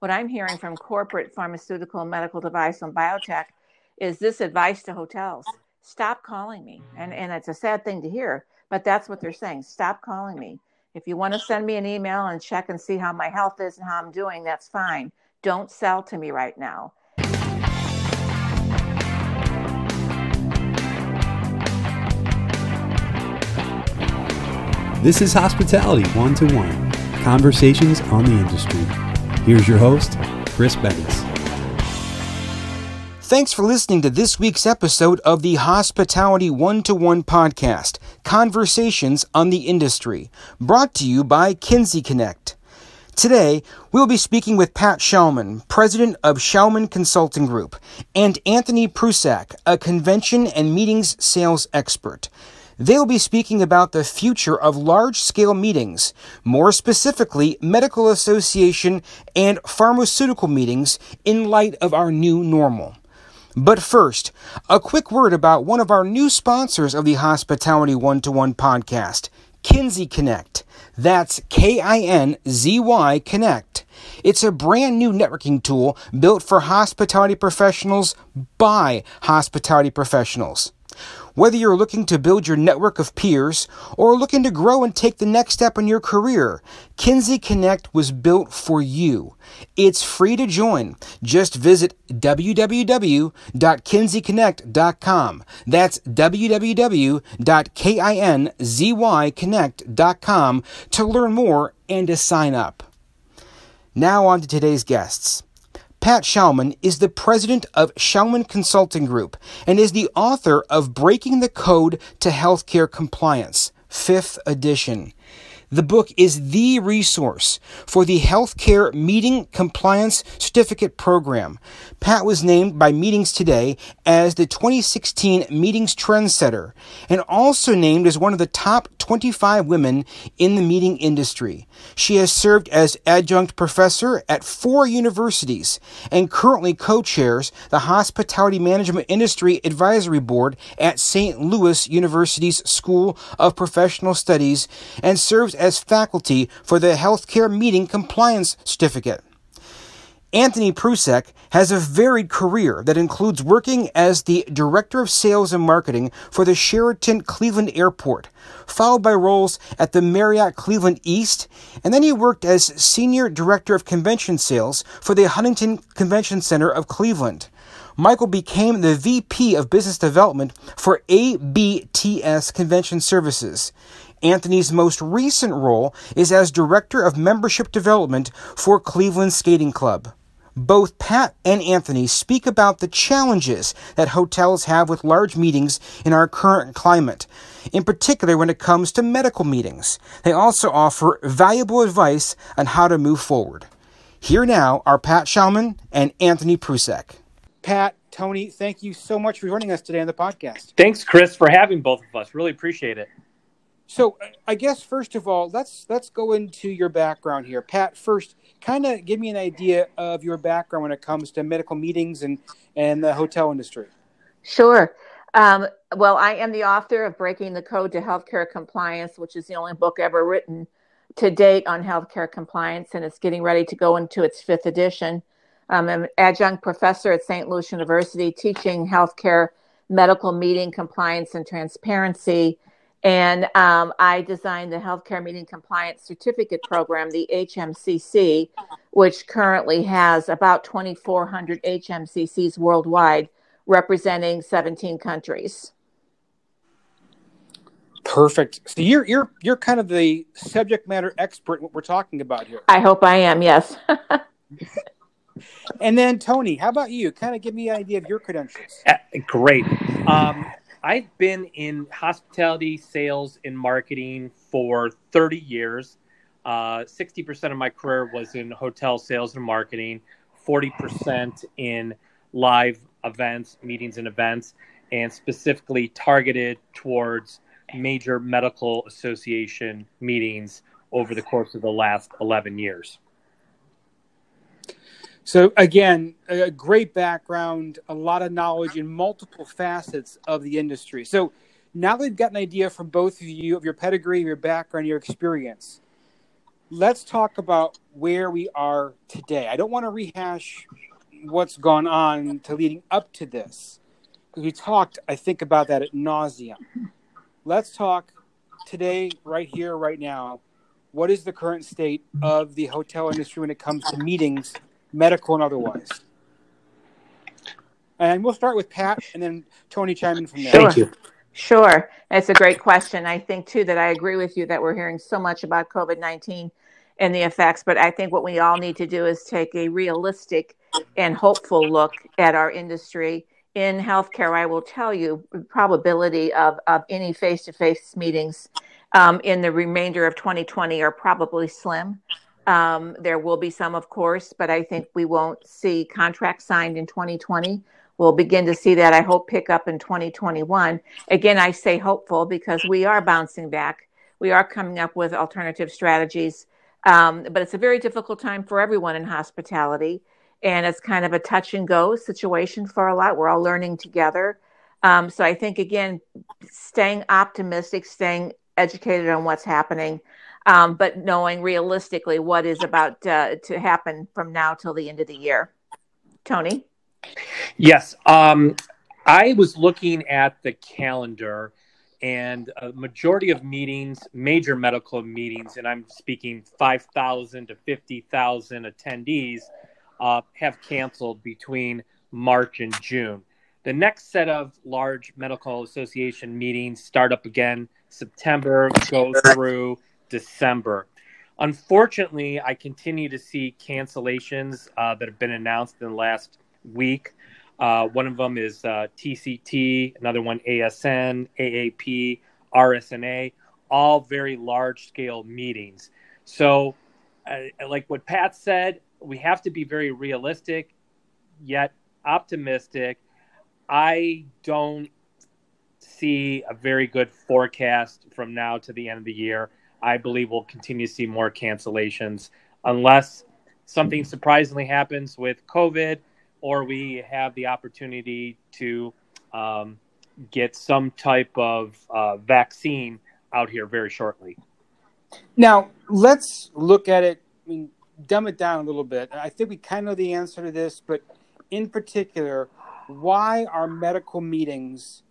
what I'm hearing from corporate pharmaceutical, medical device, and biotech is this advice to hotels stop calling me. And, and it's a sad thing to hear, but that's what they're saying stop calling me. If you want to send me an email and check and see how my health is and how I'm doing, that's fine. Don't sell to me right now. This is Hospitality One to One Conversations on the Industry. Here's your host, Chris Bettis. Thanks for listening to this week's episode of the Hospitality One to One podcast, Conversations on the Industry, brought to you by Kinzy Connect. Today, we'll be speaking with Pat Schaumann, president of Schaumann Consulting Group, and Anthony Prusak, a convention and meetings sales expert. They'll be speaking about the future of large scale meetings, more specifically, medical association and pharmaceutical meetings in light of our new normal. But first, a quick word about one of our new sponsors of the Hospitality One to One podcast, Kinzy Connect. That's K I N Z Y Connect. It's a brand new networking tool built for hospitality professionals by hospitality professionals. Whether you're looking to build your network of peers or looking to grow and take the next step in your career, Kinzy Connect was built for you. It's free to join. Just visit www.kinzyconnect.com. That's www.kinzyconnect.com to learn more and to sign up. Now on to today's guests. Pat Schaumann is the president of Schaumann Consulting Group and is the author of Breaking the Code to Healthcare Compliance, 5th edition. The book is the resource for the Healthcare Meeting Compliance Certificate Program. Pat was named by Meetings Today as the 2016 Meetings Trendsetter and also named as one of the top 25 women in the meeting industry. She has served as adjunct professor at four universities and currently co chairs the Hospitality Management Industry Advisory Board at St. Louis University's School of Professional Studies and serves as faculty for the Healthcare Meeting Compliance Certificate. Anthony Prusak has a varied career that includes working as the Director of Sales and Marketing for the Sheraton Cleveland Airport, followed by roles at the Marriott Cleveland East, and then he worked as Senior Director of Convention Sales for the Huntington Convention Center of Cleveland. Michael became the VP of Business Development for ABTS Convention Services. Anthony's most recent role is as Director of Membership Development for Cleveland Skating Club. Both Pat and Anthony speak about the challenges that hotels have with large meetings in our current climate, in particular when it comes to medical meetings. They also offer valuable advice on how to move forward. Here now are Pat Schaumann and Anthony Prusak. Pat, Tony, thank you so much for joining us today on the podcast. Thanks, Chris, for having both of us. Really appreciate it. So, I guess first of all, let's let's go into your background here, Pat. First, kind of give me an idea of your background when it comes to medical meetings and and the hotel industry. Sure. Um, well, I am the author of Breaking the Code to Healthcare Compliance, which is the only book ever written to date on healthcare compliance, and it's getting ready to go into its fifth edition. Um, I'm an adjunct professor at St. Louis University teaching healthcare medical meeting compliance and transparency and um, I designed the Healthcare Meeting Compliance Certificate Program, the HMCC, which currently has about 2,400 HMCCs worldwide, representing 17 countries. Perfect. So you're you're you're kind of the subject matter expert. What we're talking about here. I hope I am. Yes. and then Tony, how about you? Kind of give me an idea of your credentials. Uh, great. Um, I've been in hospitality sales and marketing for 30 years. Uh, 60% of my career was in hotel sales and marketing, 40% in live events, meetings, and events, and specifically targeted towards major medical association meetings over the course of the last 11 years. So again, a great background, a lot of knowledge in multiple facets of the industry. So now that we've got an idea from both of you of your pedigree, your background, your experience. let's talk about where we are today. I don't want to rehash what's gone on to leading up to this because we talked, I think, about that at nauseum. Let's talk today, right here, right now. What is the current state of the hotel industry when it comes to meetings, medical and otherwise? And we'll start with Pat and then Tony chime in from there. Sure. Thank you. Sure. It's a great question. I think, too, that I agree with you that we're hearing so much about COVID 19 and the effects, but I think what we all need to do is take a realistic and hopeful look at our industry. In healthcare, I will tell you, probability of, of any face to face meetings um, in the remainder of 2020 are probably slim. Um, there will be some, of course, but I think we won't see contracts signed in 2020 we'll begin to see that, I hope, pick up in 2021. Again, I say hopeful because we are bouncing back. We are coming up with alternative strategies. Um, but it's a very difficult time for everyone in hospitality. And it's kind of a touch and go situation for a lot. We're all learning together. Um, so I think, again, staying optimistic, staying educated on what's happening, um, but knowing realistically what is about uh, to happen from now till the end of the year. Tony? Yes. Um, I was looking at the calendar and a majority of meetings, major medical meetings, and I'm speaking 5,000 to 50,000 attendees, uh, have canceled between March and June. The next set of large medical association meetings start up again September, go through December. Unfortunately, I continue to see cancellations uh, that have been announced in the last week. Uh, one of them is uh, TCT, another one ASN, AAP, RSNA, all very large scale meetings. So, uh, like what Pat said, we have to be very realistic yet optimistic. I don't see a very good forecast from now to the end of the year. I believe we'll continue to see more cancellations unless something surprisingly happens with COVID or we have the opportunity to um, get some type of uh, vaccine out here very shortly. Now, let's look at it, I mean, dumb it down a little bit. I think we kind of know the answer to this, but in particular, why are medical meetings?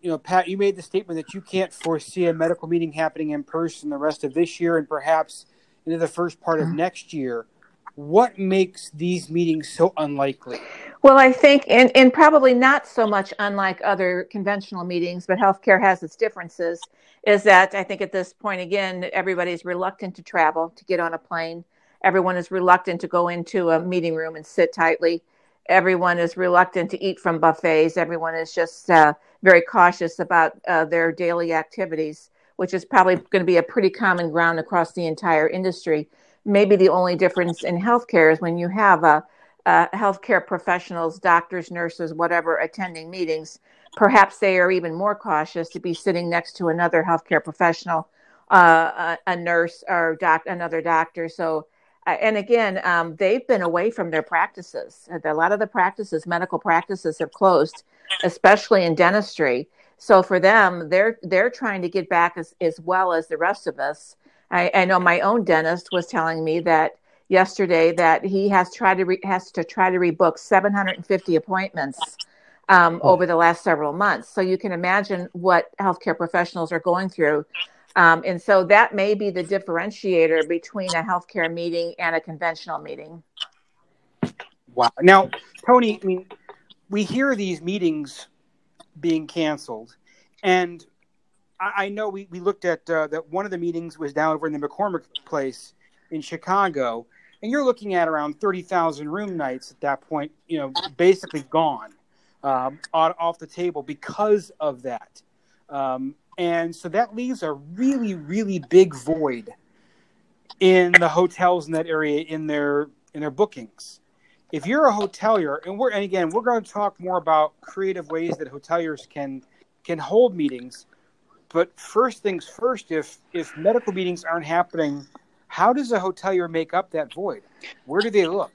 You know, Pat, you made the statement that you can't foresee a medical meeting happening in person the rest of this year and perhaps into the first part of mm-hmm. next year what makes these meetings so unlikely? Well, I think, and, and probably not so much unlike other conventional meetings, but healthcare has its differences, is that I think at this point, again, everybody's reluctant to travel, to get on a plane. Everyone is reluctant to go into a meeting room and sit tightly. Everyone is reluctant to eat from buffets. Everyone is just uh, very cautious about uh, their daily activities, which is probably going to be a pretty common ground across the entire industry maybe the only difference in healthcare is when you have a, a healthcare professionals, doctors, nurses, whatever, attending meetings, perhaps they are even more cautious to be sitting next to another healthcare professional, uh, a, a, nurse or doc, another doctor. So, uh, and again, um, they've been away from their practices. A lot of the practices, medical practices, have closed, especially in dentistry. So for them, they're they're trying to get back as, as well as the rest of us I, I know my own dentist was telling me that yesterday that he has tried to re- has to try to rebook 750 appointments um, oh. over the last several months. So you can imagine what healthcare professionals are going through. Um, and so that may be the differentiator between a healthcare meeting and a conventional meeting. Wow. Now, Tony, I mean, we hear these meetings being canceled, and I, I know we, we looked at uh, that one of the meetings was down over in the McCormick place in Chicago, and you're looking at around 30,000 room nights at that point, you know, basically gone um, off the table because of that. Um, and so that leaves a really, really big void in the hotels in that area in their in their bookings. If you're a hotelier, and we're and again, we're going to talk more about creative ways that hoteliers can can hold meetings. But first things first, if if medical meetings aren't happening, how does a hotelier make up that void? Where do they look?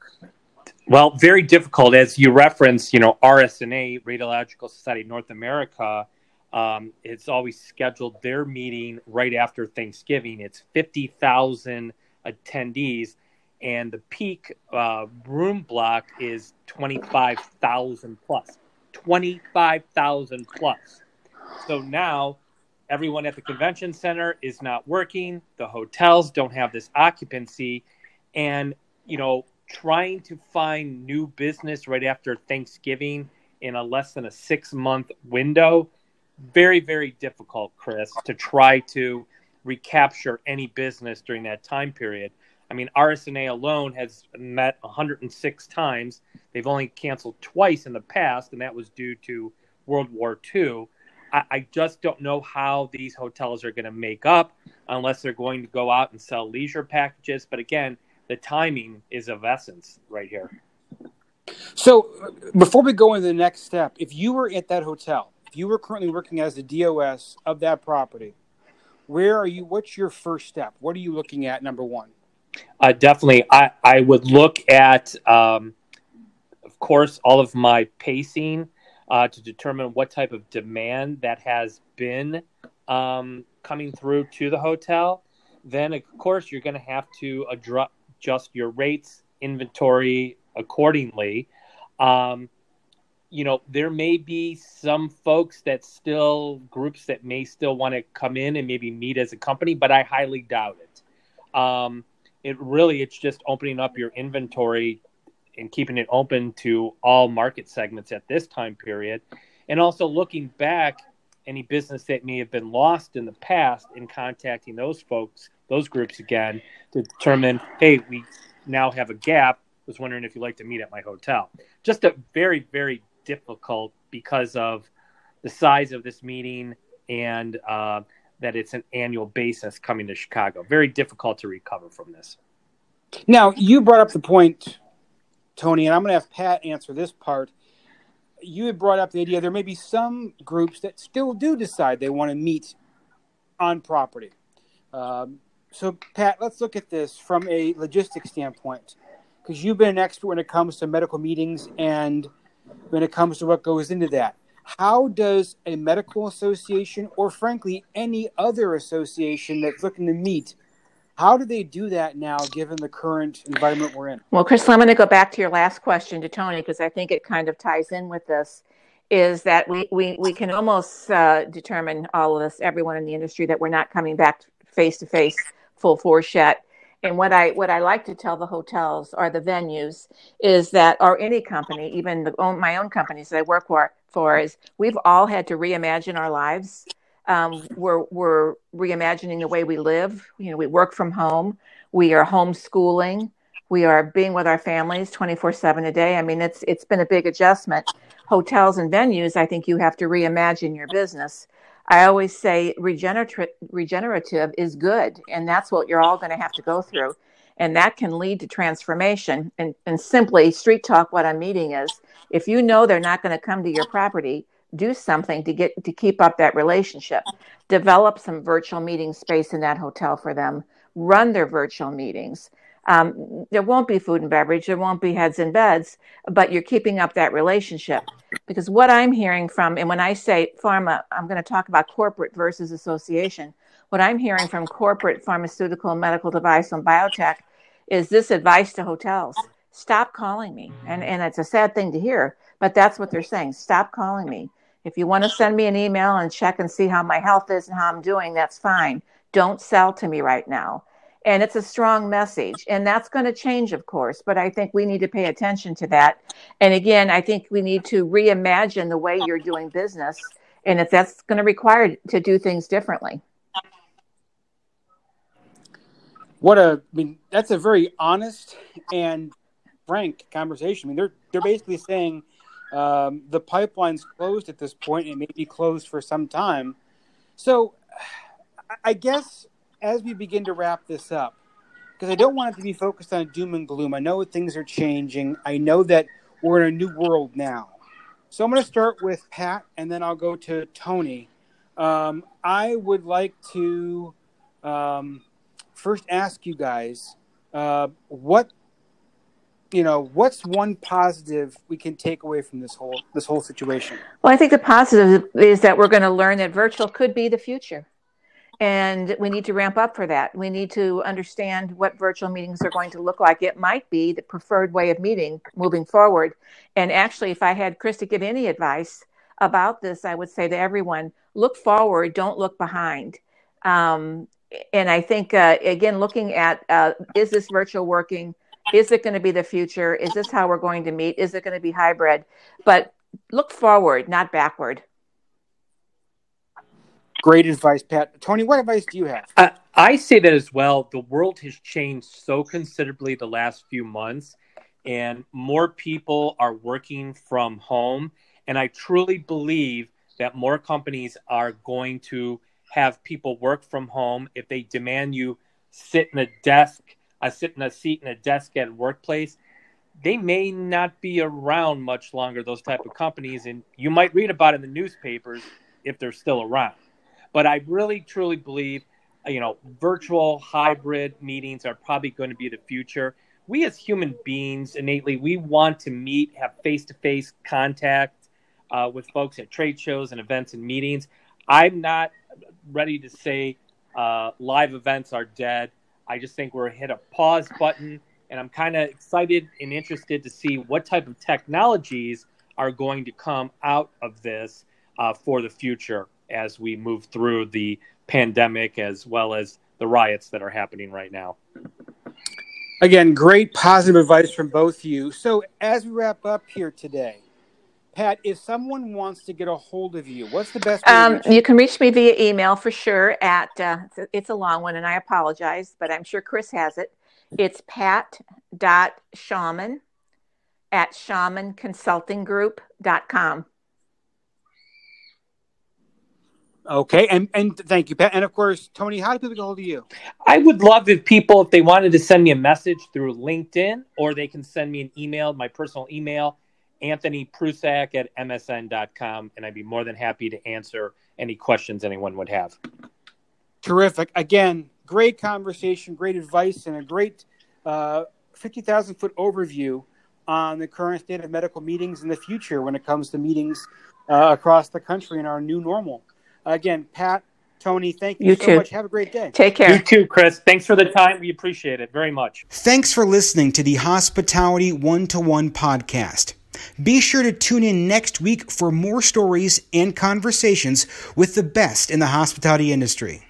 Well, very difficult. As you reference, you know, RSNA, Radiological Society of North America, um, it's always scheduled their meeting right after Thanksgiving. It's 50,000 attendees, and the peak uh, room block is 25,000 plus. 25,000 plus. So now everyone at the convention center is not working. The hotels don't have this occupancy. And, you know, trying to find new business right after Thanksgiving in a less than a six month window, very, very difficult, Chris, to try to recapture any business during that time period. I mean, RSNA alone has met 106 times. They've only canceled twice in the past, and that was due to World War II. I, I just don't know how these hotels are going to make up unless they're going to go out and sell leisure packages. But again, the timing is of essence right here. So, uh, before we go into the next step, if you were at that hotel, you were currently working as the DOS of that property, where are you? What's your first step? What are you looking at? Number one. Uh, definitely, I I would look at, um, of course, all of my pacing uh, to determine what type of demand that has been um, coming through to the hotel. Then, of course, you're going to have to adjust your rates, inventory accordingly. Um, you know, there may be some folks that still, groups that may still want to come in and maybe meet as a company, but I highly doubt it. Um, it really, it's just opening up your inventory and keeping it open to all market segments at this time period. And also looking back, any business that may have been lost in the past and contacting those folks, those groups again to determine, hey, we now have a gap. Was wondering if you'd like to meet at my hotel. Just a very, very difficult because of the size of this meeting and uh, that it's an annual basis coming to Chicago. Very difficult to recover from this. Now, you brought up the point Tony, and I'm going to have Pat answer this part. You had brought up the idea there may be some groups that still do decide they want to meet on property. Um, so, Pat, let's look at this from a logistics standpoint, because you've been an expert when it comes to medical meetings and when it comes to what goes into that. How does a medical association, or frankly, any other association that's looking to meet, how do they do that now, given the current environment we're in? Well, Chris, I'm going to go back to your last question to Tony because I think it kind of ties in with this. Is that we we, we can almost uh, determine all of us, everyone in the industry, that we're not coming back face to face full force yet. And what I what I like to tell the hotels or the venues is that, or any company, even the, my own companies that I work for, for, is we've all had to reimagine our lives um, we're we're reimagining the way we live. You know, we work from home. We are homeschooling. We are being with our families 24 7 a day. I mean, it's it's been a big adjustment. Hotels and venues, I think you have to reimagine your business. I always say regenerative regenerative is good, and that's what you're all going to have to go through. And that can lead to transformation. And, and simply, street talk, what I'm meeting is if you know they're not going to come to your property, do something to get to keep up that relationship develop some virtual meeting space in that hotel for them run their virtual meetings um, there won't be food and beverage there won't be heads and beds but you're keeping up that relationship. Because what i'm hearing from and when i say pharma i'm going to talk about corporate versus association. What i'm hearing from corporate pharmaceutical medical device and biotech is this advice to hotels. Stop calling me. And, and it's a sad thing to hear but that's what they're saying. Stop calling me. If you want to send me an email and check and see how my health is and how I'm doing, that's fine. Don't sell to me right now. And it's a strong message. And that's going to change, of course, but I think we need to pay attention to that. And again, I think we need to reimagine the way you're doing business. And if that's going to require to do things differently. What a, I mean, that's a very honest and frank conversation. I mean, they're, they're basically saying, um, the pipeline's closed at this point. It may be closed for some time. So, I guess as we begin to wrap this up, because I don't want it to be focused on doom and gloom. I know things are changing. I know that we're in a new world now. So I'm going to start with Pat, and then I'll go to Tony. Um, I would like to um, first ask you guys uh, what you know, what's one positive we can take away from this whole this whole situation? Well, I think the positive is that we're going to learn that virtual could be the future. And we need to ramp up for that. We need to understand what virtual meetings are going to look like. It might be the preferred way of meeting moving forward. And actually, if I had Chris to give any advice about this, I would say to everyone look forward, don't look behind. Um, and I think, uh, again, looking at uh, is this virtual working? Is it going to be the future? Is this how we're going to meet? Is it going to be hybrid? But look forward, not backward. Great advice, Pat. Tony, what advice do you have? I, I say that as well. The world has changed so considerably the last few months, and more people are working from home. And I truly believe that more companies are going to have people work from home if they demand you sit in a desk I sit in a seat in a desk at a workplace, they may not be around much longer. Those type of companies, and you might read about it in the newspapers if they're still around. But I really truly believe, you know, virtual hybrid meetings are probably going to be the future. We as human beings, innately, we want to meet, have face to face contact uh, with folks at trade shows and events and meetings. I'm not ready to say uh, live events are dead. I just think we're hit a pause button, and I'm kind of excited and interested to see what type of technologies are going to come out of this uh, for the future as we move through the pandemic as well as the riots that are happening right now. Again, great positive advice from both of you. So, as we wrap up here today, Pat, if someone wants to get a hold of you, what's the best? Um, you can reach me via email for sure. At uh, it's a long one, and I apologize, but I'm sure Chris has it. It's pat dot schaumann at schaumannconsultinggroup.com. Okay, and and thank you, Pat. And of course, Tony, how do people get hold of you? I would love if people, if they wanted to send me a message through LinkedIn, or they can send me an email, my personal email Anthony Prusak at MSN.com, and I'd be more than happy to answer any questions anyone would have. Terrific. Again, great conversation, great advice, and a great uh, 50,000 foot overview on the current state of medical meetings in the future when it comes to meetings uh, across the country in our new normal. Again, Pat, Tony, thank you, you so too. much. Have a great day. Take care. You too, Chris. Thanks for the time. We appreciate it very much. Thanks for listening to the Hospitality One to One podcast. Be sure to tune in next week for more stories and conversations with the best in the hospitality industry.